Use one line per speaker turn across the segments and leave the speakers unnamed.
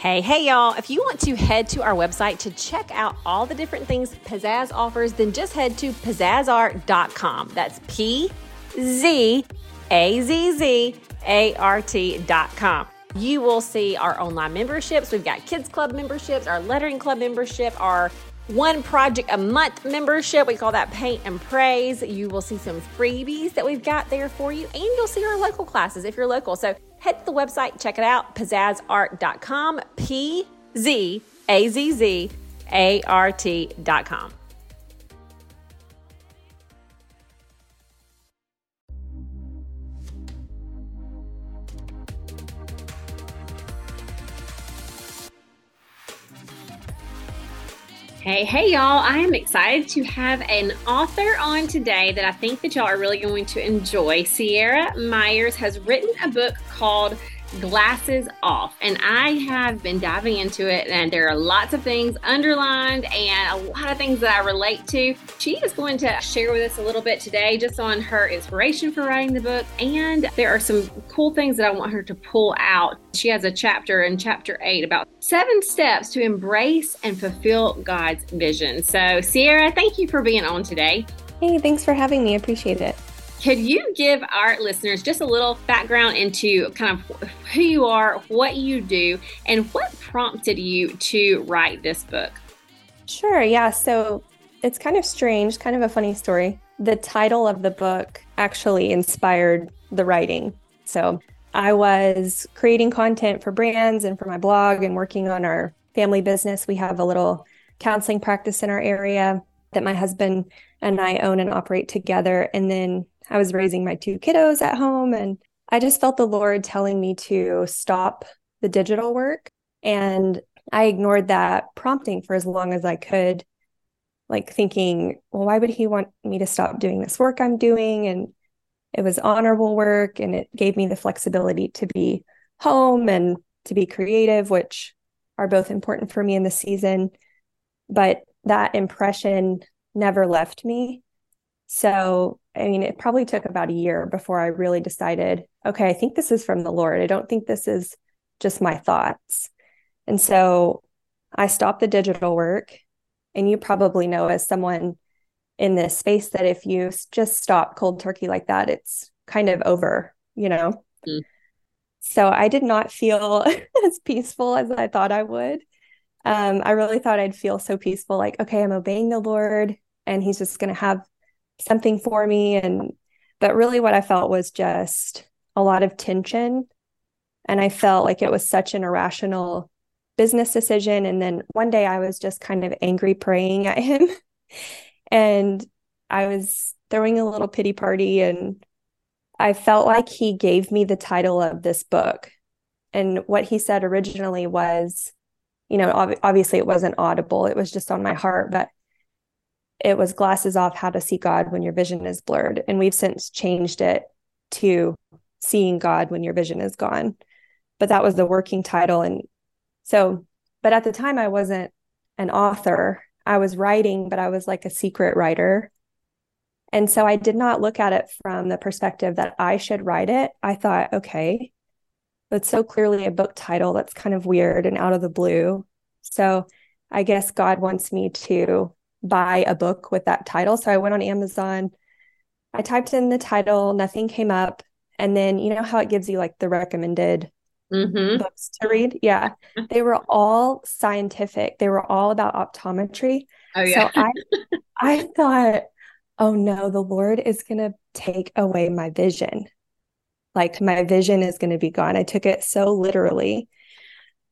Hey, hey, y'all. If you want to head to our website to check out all the different things Pzazz offers, then just head to pzazzart.com. That's P Z A Z Z A R T.com. You will see our online memberships. We've got Kids Club memberships, our Lettering Club membership, our one project a month membership. We call that Paint and Praise. You will see some freebies that we've got there for you, and you'll see our local classes if you're local. So head to the website, check it out, pzazzart.com, P Z A Z Z A R T.com. Hey, hey, y'all. I am excited to have an author on today that I think that y'all are really going to enjoy. Ciara Myers has written a book called glasses off. And I have been diving into it, and there are lots of things underlined and a lot of things that I relate to. She is going to share with us a little bit today just on her inspiration for writing the book. And there are some cool things that I want her to pull out. She has a chapter in chapter eight about seven steps to embrace and fulfill God's vision. So, Ciara, thank you for being on today.
Hey, thanks for having me. Appreciate it.
Could you give our listeners just a little background into kind of who you are, what you do, and what prompted you to write this book?
Sure. Yeah. So it's kind of strange, kind of a funny story. The title of the book actually inspired the writing. So I was creating content for brands and for my blog and working on our family business. We have a little counseling practice in our area that my husband and I own and operate together. And then I was raising my two kiddos at home and I just felt the Lord telling me to stop the digital work. And I ignored that prompting for as long as I could, like thinking, well, why would he want me to stop doing this work I'm doing? And it was honorable work and it gave me the flexibility to be home and to be creative, which are both important for me in the season. But that impression never left me. So, I mean, it probably took about a year before I really decided, okay, I think this is from the Lord. I don't think this is just my thoughts. And so I stopped the digital work. And you probably know, as someone in this space, that if you just stop cold turkey like that, it's kind of over, you know? Mm. So I did not feel as peaceful as I thought I would. Um, I really thought I'd feel so peaceful, like, okay, I'm obeying the Lord and he's just going to have something for me. And but really what i felt was just a lot of tension. And i felt like it was such an irrational business decision. And then one day i was just kind of angry praying at him. And i was throwing a little pity party. And i felt like he gave me the title of this book. And what he said originally was you know ob- obviously it wasn't audible. It was just on my heart. But it was glasses off how to see God when your vision is blurred. And we've since changed it to seeing God when your vision is gone. But that was the working title. And so, but at the time, I wasn't an author. I was writing, but I was like a secret writer. And so I did not look at it from the perspective that I should write it. I thought, okay, it's so clearly a book title that's kind of weird and out of the blue. So I guess God wants me to buy a book with that title. So I went on Amazon. I typed in the title, nothing came up. And then you know how it gives you like the recommended mm-hmm. books to read? Yeah. they were all scientific. They were all about optometry. Oh yeah. So I I thought, oh no, the Lord is gonna take away my vision. Like my vision is gonna be gone. I took it so literally.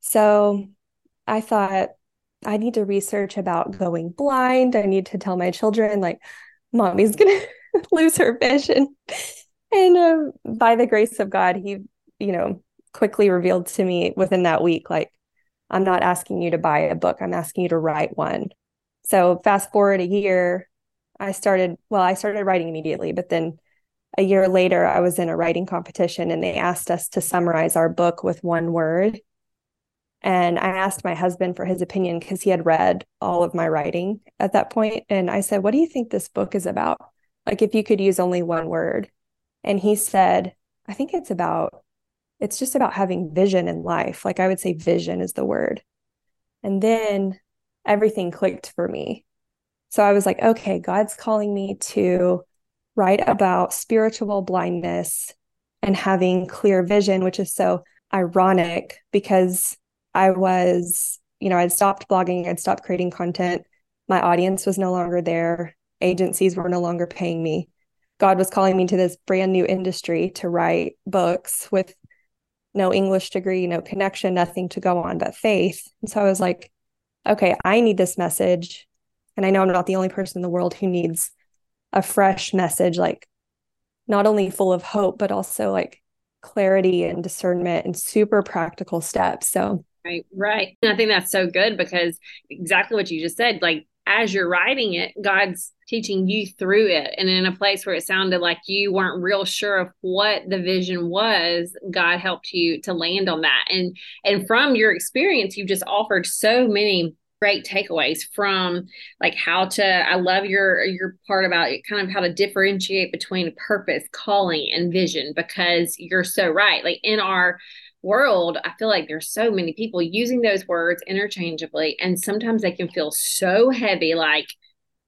So I thought, I need to research about going blind. I need to tell my children, like, mommy's going to lose her vision. And um, by the grace of God, he, you know, quickly revealed to me within that week, like, I'm not asking you to buy a book, I'm asking you to write one. So, fast forward a year, I started, well, I started writing immediately, but then a year later, I was in a writing competition and they asked us to summarize our book with one word. And I asked my husband for his opinion because he had read all of my writing at that point. And I said, What do you think this book is about? Like, if you could use only one word. And he said, I think it's about it's just about having vision in life. Like I would say, vision is the word. And then everything clicked for me. So I was like, okay, God's calling me to write about spiritual blindness and having clear vision, which is so ironic because I was, you know, I'd stopped blogging, I'd stopped creating content. My audience was no longer there. Agencies were no longer paying me. God was calling me to this brand new industry to write books with no English degree, no connection, nothing to go on but faith. And so I was like, okay, I need this message. And I know I'm not the only person in the world who needs a fresh message, like not only full of hope, but also like clarity and discernment and super practical steps. So,
right, right. And I think that's so good because exactly what you just said, like as you're writing it, God's teaching you through it. And in a place where it sounded like you weren't real sure of what the vision was, God helped you to land on that. And and from your experience, you've just offered so many great takeaways from like how to i love your your part about it, kind of how to differentiate between purpose calling and vision because you're so right like in our world i feel like there's so many people using those words interchangeably and sometimes they can feel so heavy like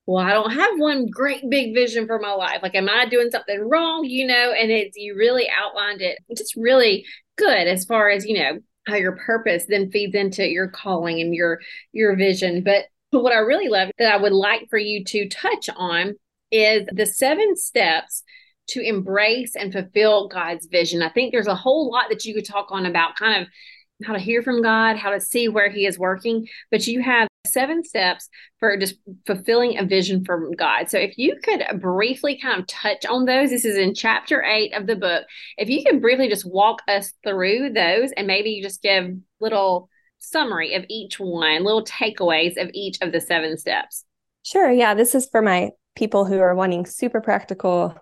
well i don't have one great big vision for my life. Like am i doing something wrong? You know and it's you really outlined it just really good as far as you know how your purpose then feeds into your calling and your your vision. But what i really love that i would like for you to touch on is the seven steps to embrace and fulfill god's vision i think there's a whole lot that you could talk on about kind of how to hear from God, how to see where He is working. But you have seven steps for just fulfilling a vision from God. So if you could briefly kind of touch on those, this is in chapter eight of the book. If you can briefly just walk us through those and maybe you just give little summary of each one, little takeaways of each of the seven steps.
Sure. Yeah. This is for my people who are wanting super practical,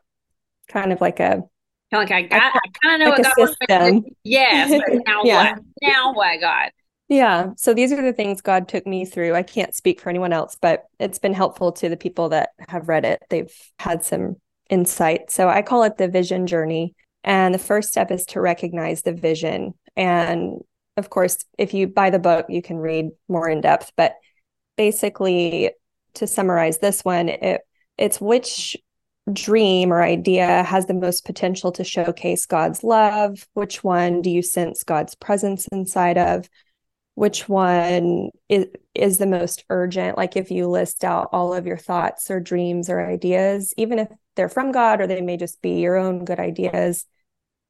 kind of like a kind of
like I got, I, kind of know like what God wants Yes. now yeah. what? Now what, God?
Yeah. So these are the things God took me through. I can't speak for anyone else, but it's been helpful to the people that have read it. They've had some insight. So I call it the vision journey. And the first step is to recognize the vision. And of course, if you buy the book, you can read more in depth. But basically, to summarize this one, it, it's which dream or idea has the most potential to showcase God's love? Which one do you sense God's presence inside of? Which one is, is the most urgent? Like if you list out all of your thoughts or dreams or ideas, even if they're from God or they may just be your own good ideas,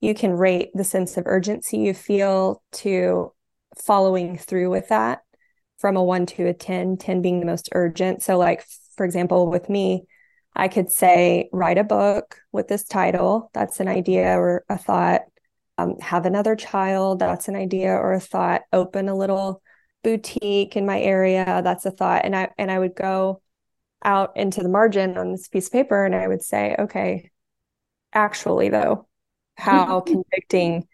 you can rate the sense of urgency you feel to following through with that from a one to a 10, 10 being the most urgent. So, like, for example, with me, I could say, write a book with this title. That's an idea or a thought. Um, have another child. That's an idea or a thought. Open a little boutique in my area. That's a thought. And I and I would go out into the margin on this piece of paper and I would say, okay, actually though, how convicting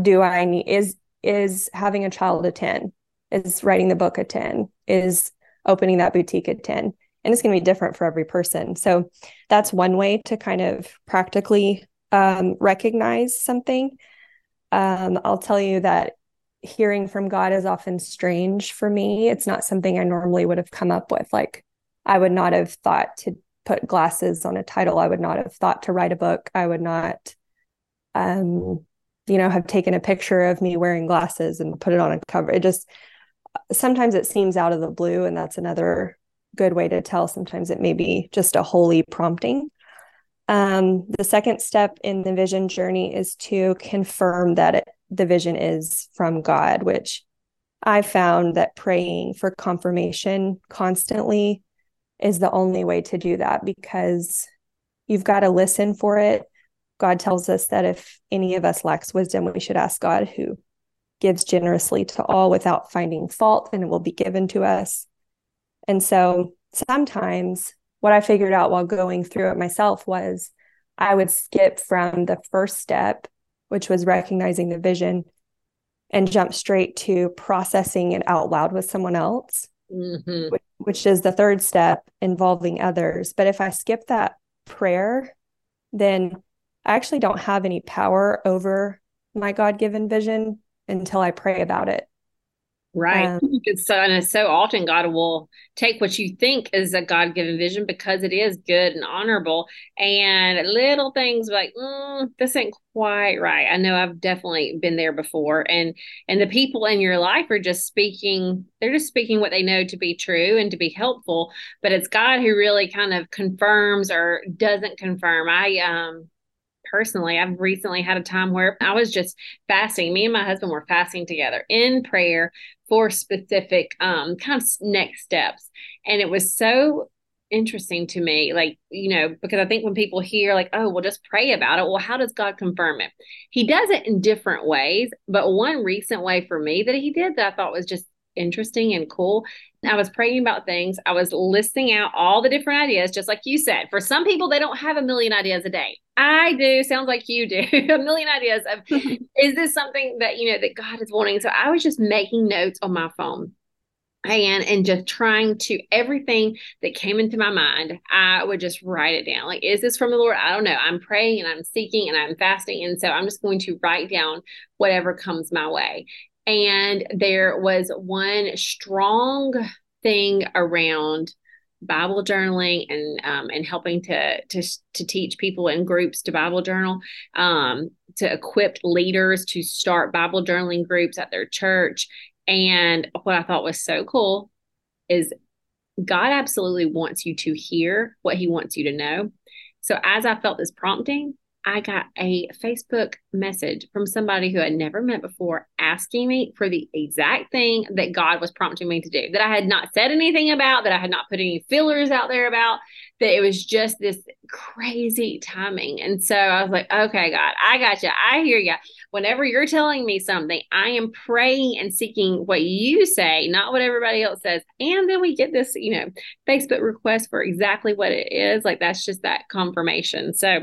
do I need is is having a child a 10? Is writing the book a 10? Is opening that boutique a 10? And it's going to be different for every person. So that's one way to kind of practically um, recognize something. Um, I'll tell you that hearing from God is often strange for me. It's not something I normally would have come up with. Like, I would not have thought to put glasses on a title. I would not have thought to write a book. I would not, um, you know, have taken a picture of me wearing glasses and put it on a cover. It just sometimes it seems out of the blue, and that's another good way to tell. Sometimes it may be just a holy prompting. Um, the second step in the vision journey is to confirm that it, the vision is from God, which I found that praying for confirmation constantly is the only way to do that because you've got to listen for it. God tells us that if any of us lacks wisdom, we should ask God who gives generously to all without finding fault, and it will be given to us. And so sometimes what I figured out while going through it myself was I would skip from the first step, which was recognizing the vision, and jump straight to processing it out loud with someone else, mm-hmm. which, which is the third step involving others. But if I skip that prayer, then I actually don't have any power over my God given vision until I pray about it.
Right. Um, it's so and it's so often God will take what you think is a God given vision because it is good and honorable, and little things like mm, this ain't quite right. I know I've definitely been there before, and and the people in your life are just speaking. They're just speaking what they know to be true and to be helpful, but it's God who really kind of confirms or doesn't confirm. I um personally, I've recently had a time where I was just fasting. Me and my husband were fasting together in prayer for specific um, kind of next steps. And it was so interesting to me like you know because i think when people hear like oh well just pray about it well how does god confirm it he does it in different ways but one recent way for me that he did that i thought was just interesting and cool. I was praying about things. I was listing out all the different ideas, just like you said. For some people, they don't have a million ideas a day. I do. Sounds like you do. a million ideas of is this something that you know that God is wanting? So I was just making notes on my phone and and just trying to everything that came into my mind i would just write it down like is this from the lord i don't know i'm praying and i'm seeking and i'm fasting and so i'm just going to write down whatever comes my way and there was one strong thing around Bible journaling and um, and helping to to to teach people in groups to Bible journal, um, to equip leaders to start Bible journaling groups at their church. And what I thought was so cool is God absolutely wants you to hear what He wants you to know. So as I felt this prompting, I got a Facebook message from somebody who I'd never met before asking me for the exact thing that God was prompting me to do, that I had not said anything about, that I had not put any fillers out there about, that it was just this crazy timing. And so I was like, okay, God, I got you. I hear you. Whenever you're telling me something, I am praying and seeking what you say, not what everybody else says. And then we get this, you know, Facebook request for exactly what it is. Like that's just that confirmation. So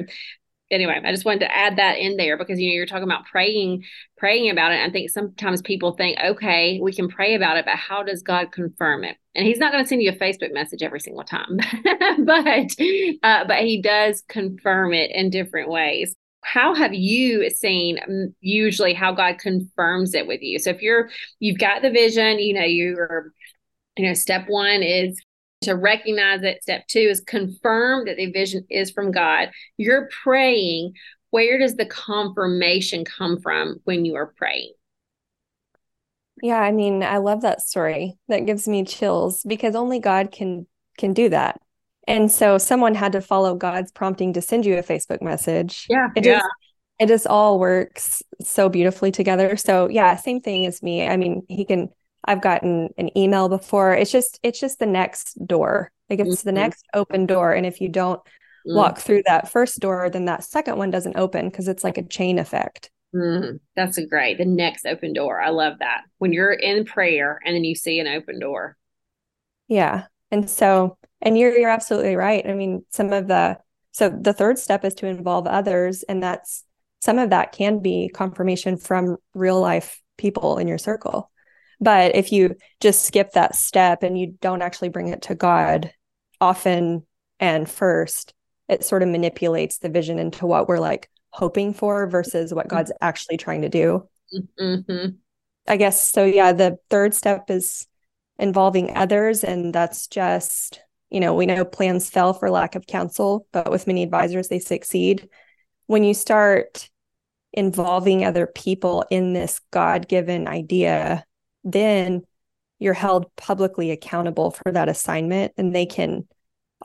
anyway, I just wanted to add that in there because you know you're talking about praying, praying about it. I think sometimes people think, okay, we can pray about it, but how does God confirm it? And He's not going to send you a Facebook message every single time, but uh, but He does confirm it in different ways. How have you seen mm, usually how God confirms it with you? So if you're you've got the vision, you know you're you know step one is to recognize it. Step two is confirm that the vision is from God. You're praying. Where does the confirmation come from when you are praying?
Yeah, I mean, I love that story. That gives me chills because only God can can do that. And so someone had to follow God's prompting to send you a Facebook message.
Yeah.
It
yeah.
just it just all works so beautifully together. So yeah, same thing as me. I mean, he can I've gotten an email before. It's just it's just the next door. Like it's mm-hmm. the next open door. And if you don't mm-hmm. walk through that first door, then that second one doesn't open because it's like a chain effect.
Mm-hmm. That's a great. The next open door. I love that. When you're in prayer and then you see an open door.
Yeah. And so and you're you're absolutely right. I mean, some of the so the third step is to involve others and that's some of that can be confirmation from real life people in your circle. But if you just skip that step and you don't actually bring it to God often and first, it sort of manipulates the vision into what we're like hoping for versus what God's actually trying to do. Mm-hmm. I guess so. Yeah. The third step is involving others. And that's just, you know, we know plans fail for lack of counsel, but with many advisors, they succeed. When you start involving other people in this God given idea, then you're held publicly accountable for that assignment and they can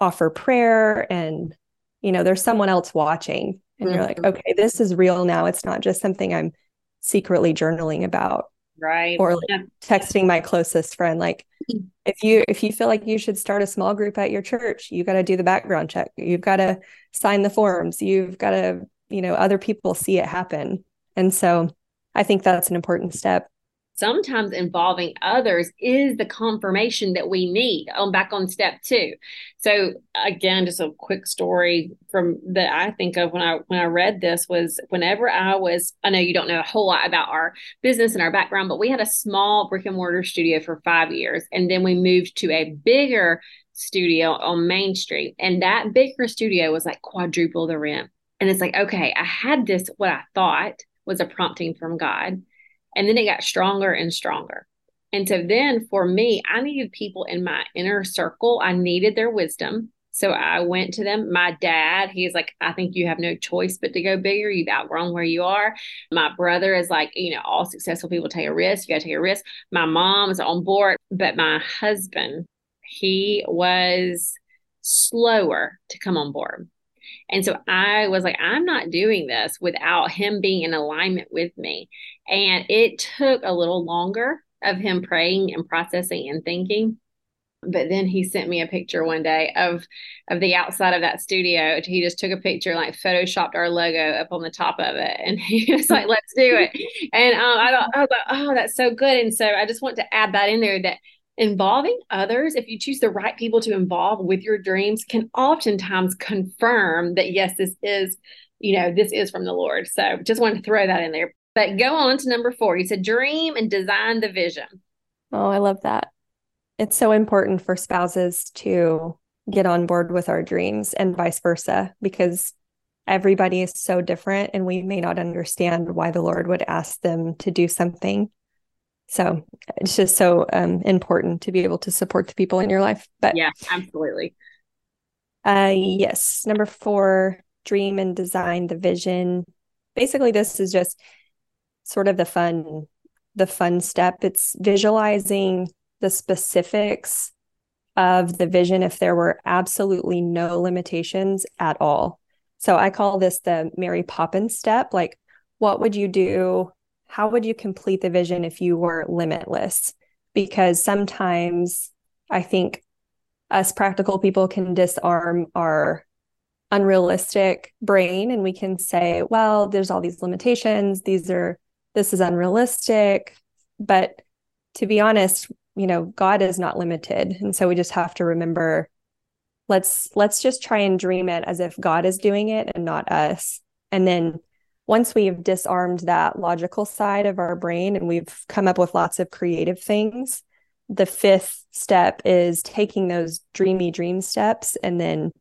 offer prayer and you know there's someone else watching and mm-hmm. you're like mm-hmm. okay this is real now it's not just something i'm secretly journaling about
right
or like yeah. texting my closest friend like mm-hmm. if you if you feel like you should start a small group at your church you got to do the background check you've got to sign the forms you've got to you know other people see it happen and so i think that's an important step
sometimes involving others is the confirmation that we need on back on step two so again just a quick story from that i think of when i when i read this was whenever i was i know you don't know a whole lot about our business and our background but we had a small brick and mortar studio for five years and then we moved to a bigger studio on main street and that bigger studio was like quadruple the rent and it's like okay i had this what i thought was a prompting from God. And then it got stronger and stronger. And so then for me, I needed people in my inner circle. I needed their wisdom. So I went to them. My dad, he's like, I think you have no choice but to go bigger. You've outgrown where you are. My brother is like, you know, all successful people take a risk. You got to take a risk. My mom is on board, but my husband, he was slower to come on board. And so I was like, I'm not doing this without him being in alignment with me. And it took a little longer of him praying and processing and thinking. But then he sent me a picture one day of of the outside of that studio. He just took a picture like photoshopped our logo up on the top of it. And he was like let's do it. And um, I, thought, like oh that's so good. And so i just want to add that in there that involving others if you choose the right people to involve with your dreams can oftentimes confirm that yes this is you know this is from the lord. So just wanted to throw that in there but go on to number four. You said dream and design the vision.
Oh i love that. It's so important for spouses to get on board with our dreams and vice versa because everybody is so different and we may not understand why the lord would ask them to do something. So it's just so um, important to be able to support the people in your life but
yeah absolutely.
Uh yes. Number four dream and design the vision. Basically this is just sort of the fun the fun step it's visualizing the specifics of the vision if there were absolutely no limitations at all so i call this the mary poppins step like what would you do how would you complete the vision if you were limitless? Because sometimes I think us practical people can disarm our unrealistic brain and we can say, well, there's all these limitations. These are, this is unrealistic. But to be honest, you know, God is not limited. And so we just have to remember let's let's just try and dream it as if God is doing it and not us. And then once we've disarmed that logical side of our brain and we've come up with lots of creative things, the fifth step is taking those dreamy dream steps and then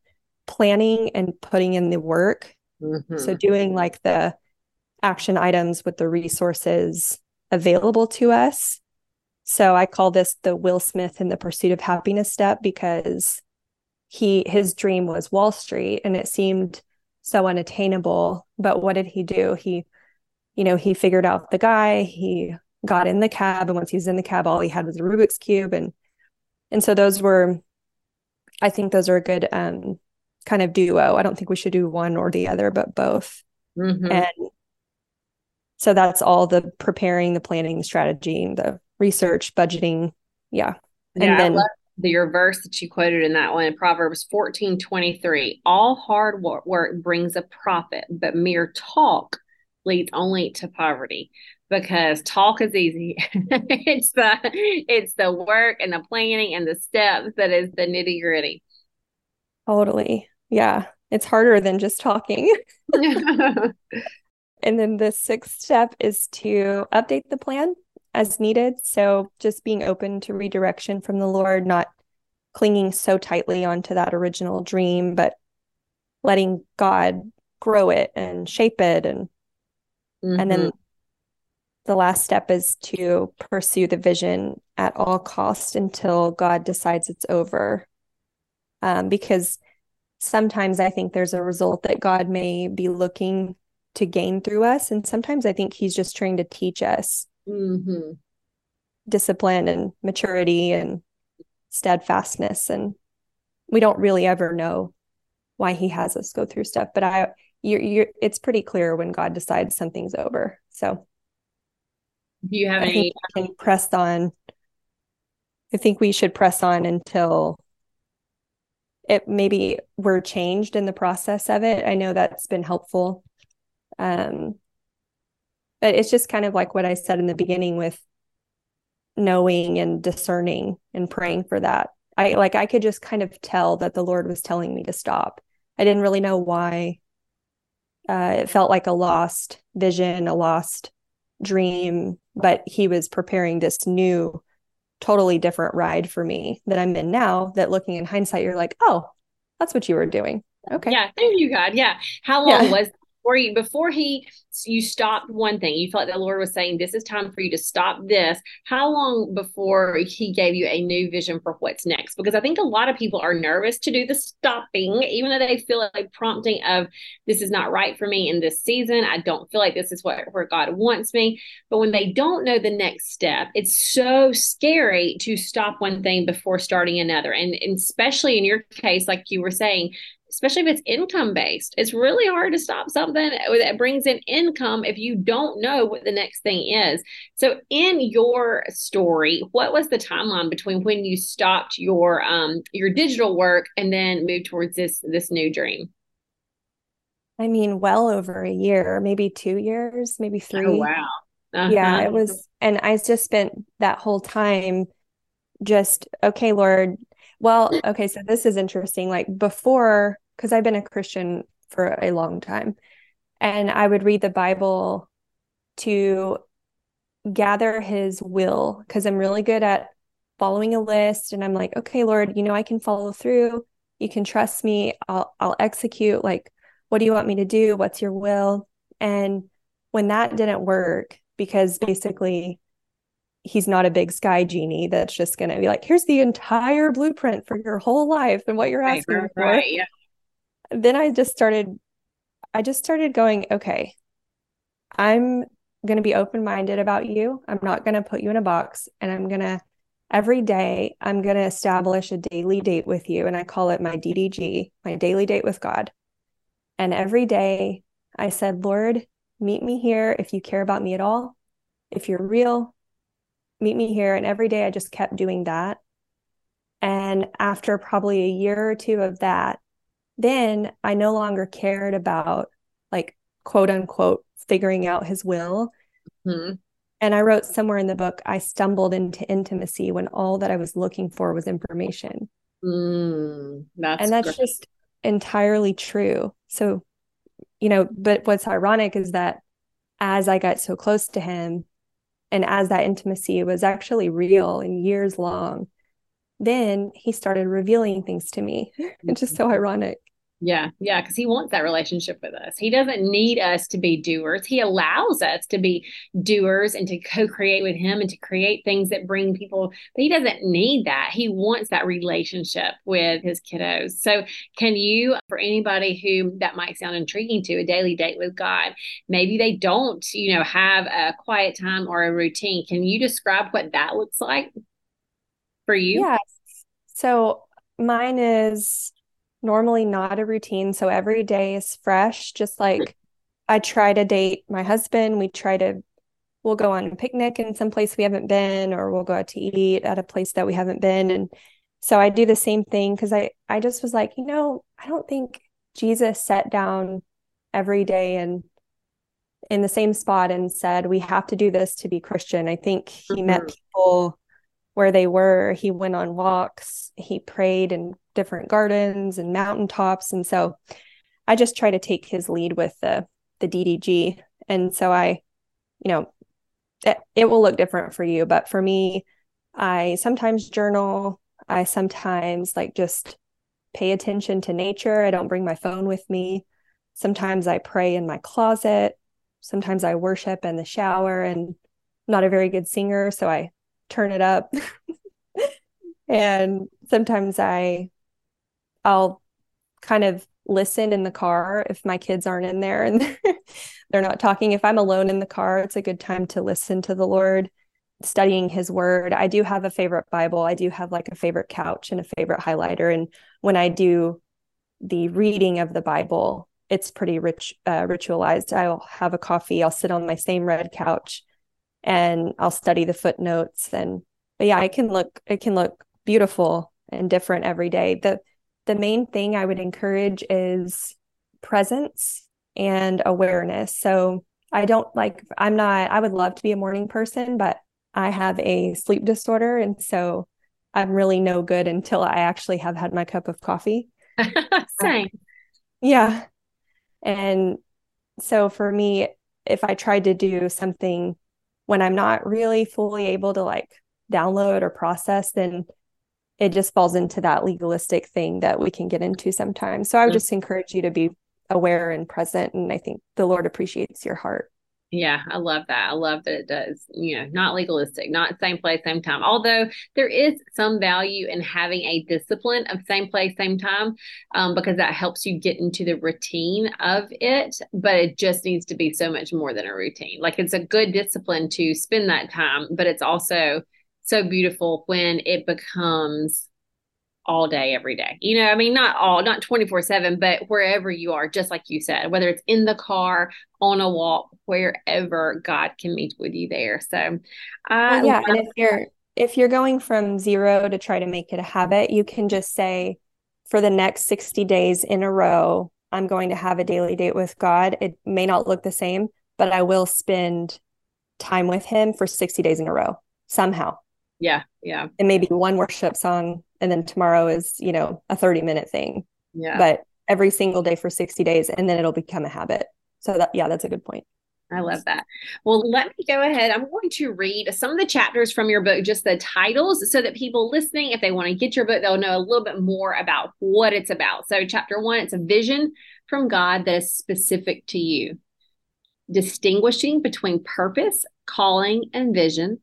planning and putting in the work. Mm-hmm. So, doing like the action items with the resources available to us. So, I call this the Will Smith in the pursuit of happiness step because he his dream was Wall Street and it seemed so unattainable. But what did he do? He, you know, he figured out the guy, he got in the cab, and once he was in the cab, all he had was a Rubik's Cube. And and so those were I think those are a good um kind of duo. I don't think we should do one or the other, but both. Mm-hmm. And so that's all the preparing, the planning, the strategy, the research, budgeting. Yeah.
And yeah, then the your verse that you quoted in that one, Proverbs 14 23. All hard work brings a profit, but mere talk leads only to poverty because talk is easy. it's the it's the work and the planning and the steps that is the nitty gritty.
Totally. Yeah. It's harder than just talking. and then the sixth step is to update the plan as needed. So just being open to redirection from the Lord, not clinging so tightly onto that original dream, but letting God grow it and shape it and mm-hmm. and then mm-hmm. the last step is to pursue the vision at all cost until God decides it's over. Um, because sometimes I think there's a result that God may be looking to gain through us. And sometimes I think he's just trying to teach us mm-hmm. discipline and maturity and steadfastness. And we don't really ever know why he has us go through stuff. But I, you're, you're, it's pretty clear when God decides something's over. So,
do you have I any?
can press on. I think we should press on until it maybe we're changed in the process of it. I know that's been helpful. Um, but it's just kind of like what I said in the beginning with knowing and discerning and praying for that. I like I could just kind of tell that the Lord was telling me to stop. I didn't really know why. Uh, it felt like a lost vision, a lost dream, but he was preparing this new, totally different ride for me that I'm in now. That looking in hindsight, you're like, oh, that's what you were doing. Okay.
Yeah. Thank you, God. Yeah. How long yeah. was before you before he you stopped one thing. You felt like the lord was saying this is time for you to stop this. How long before he gave you a new vision for what's next? Because i think a lot of people are nervous to do the stopping even though they feel like prompting of this is not right for me in this season. I don't feel like this is what where god wants me. But when they don't know the next step it's so scary to stop one thing before starting another. And, and especially in your case like you were saying especially if it's income based. It's really hard to stop something that brings in income if you don't know what the next thing is. So, in your story, what was the timeline between when you stopped your um your digital work and then moved towards this this new dream?
I mean, well over a year, maybe two years, maybe three.
Oh, wow.
Uh-huh. Yeah, it was, and I just spent that whole time just okay, Lord. Well, okay, so this is interesting. Like before because I've been a Christian for a long time. And I would read the Bible to gather his will because I'm really good at following a list and I'm like, okay, Lord, you know, I can follow through. You can trust me. I'll I'll execute like what do you want me to do? What's your will? And when that didn't work because basically he's not a big sky genie that's just going to be like here's the entire blueprint for your whole life and what you're asking right, for. Right, yeah then I just started I just started going, okay, I'm going to be open minded about you. I'm not going to put you in a box. And I'm going to, every day, I'm going to establish a daily date with you. And I call it my DDG, my daily date with God. And every day I said, Lord, meet me here if you care about me at all. If you're real, meet me here. And every day I just kept doing that. And after probably a year or two of that, then I no longer cared about like quote unquote figuring out his will. Mm-hmm. And I wrote somewhere in the book, I stumbled into intimacy when all that I was looking for was information.
Mm, that's
and that's great. just entirely true. So, you know, but what's ironic is that as I got so close to him and as that intimacy was actually real and years long, then he started revealing things to me. it's just so ironic.
Yeah, yeah, because he wants that relationship with us. He doesn't need us to be doers. He allows us to be doers and to co create with him and to create things that bring people, but he doesn't need that. He wants that relationship with his kiddos. So, can you, for anybody who that might sound intriguing to, a daily date with God, maybe they don't, you know, have a quiet time or a routine, can you describe what that looks like for you?
Yes. So, mine is normally not a routine. So every day is fresh. Just like I try to date my husband. We try to, we'll go on a picnic in some place we haven't been, or we'll go out to eat at a place that we haven't been. And so I do the same thing because I, I just was like, you know, I don't think Jesus sat down every day and in the same spot and said, we have to do this to be Christian. I think he mm-hmm. met people where they were. He went on walks, he prayed in different gardens and mountaintops. And so I just try to take his lead with the the DDG. And so I, you know, it, it will look different for you, but for me, I sometimes journal. I sometimes like just pay attention to nature. I don't bring my phone with me. Sometimes I pray in my closet. Sometimes I worship in the shower and I'm not a very good singer, so I turn it up. and sometimes I I'll kind of listen in the car if my kids aren't in there and they're not talking. If I'm alone in the car, it's a good time to listen to the Lord, studying his word. I do have a favorite Bible. I do have like a favorite couch and a favorite highlighter. And when I do the reading of the Bible, it's pretty rich, uh, ritualized. I'll have a coffee, I'll sit on my same red couch and I'll study the footnotes. And but yeah, it can look, it can look beautiful and different every day. The the main thing I would encourage is presence and awareness. So I don't like, I'm not, I would love to be a morning person, but I have a sleep disorder. And so I'm really no good until I actually have had my cup of coffee.
Same. Um,
yeah. And so for me, if I tried to do something when I'm not really fully able to like download or process, then it just falls into that legalistic thing that we can get into sometimes. So I would mm-hmm. just encourage you to be aware and present. And I think the Lord appreciates your heart.
Yeah, I love that. I love that it does, you know, not legalistic, not same place, same time. Although there is some value in having a discipline of same place, same time, um, because that helps you get into the routine of it. But it just needs to be so much more than a routine. Like it's a good discipline to spend that time, but it's also so beautiful when it becomes all day, every day. You know, I mean, not all, not 24 7, but wherever you are, just like you said, whether it's in the car, on a walk, wherever God can meet with you there. So,
well, yeah. And if you're, if you're going from zero to try to make it a habit, you can just say, for the next 60 days in a row, I'm going to have a daily date with God. It may not look the same, but I will spend time with Him for 60 days in a row somehow.
Yeah. Yeah.
And maybe one worship song and then tomorrow is you know a 30 minute thing
yeah
but every single day for 60 days and then it'll become a habit so that yeah that's a good point
I love that. Well, let me go ahead. I'm going to read some of the chapters from your book, just the titles, so that people listening, if they want to get your book, they'll know a little bit more about what it's about. So, chapter one, it's a vision from God that is specific to you, distinguishing between purpose, calling, and vision,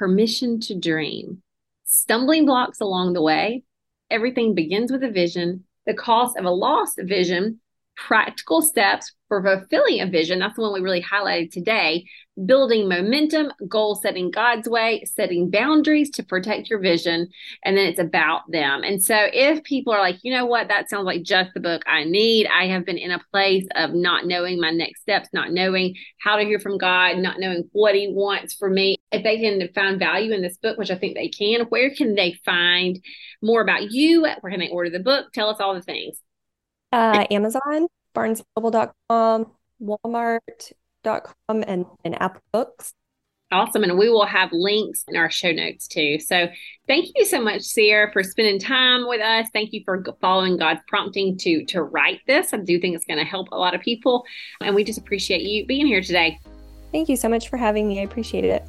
permission to dream, stumbling blocks along the way. Everything begins with a vision, the cost of a lost vision, practical steps for fulfilling a vision. That's the one we really highlighted today building momentum, goal setting God's way, setting boundaries to protect your vision, and then it's about them. And so if people are like, you know what, that sounds like just the book I need, I have been in a place of not knowing my next steps, not knowing how to hear from God, not knowing what He wants for me. If they can find value in this book, which I think they can, where can they find more about you? Where can they order the book? Tell us all the things.
Uh, Amazon, barnesnoble.com, Walmart, com and, and Apple Books.
Awesome. And we will have links in our show notes too. So thank you so much, Ciara, for spending time with us. Thank you for following God's prompting to to write this. I do think it's going to help a lot of people. And we just appreciate you being here today.
Thank you so much for having me. I appreciate it.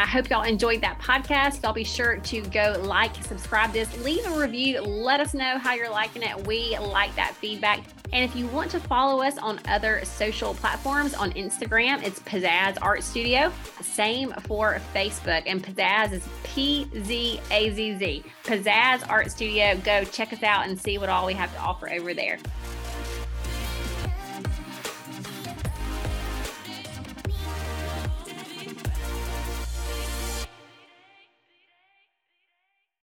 I hope y'all enjoyed that podcast. Y'all be sure to go like, subscribe this, leave a review. Let us know how you're liking it. We like that feedback. And if you want to follow us on other social platforms, on Instagram, it's Pzazz Art Studio. Same for Facebook. And Pzazz is P Z A Z Z. Pzazz Art Studio. Go check us out and see what all we have to offer over there.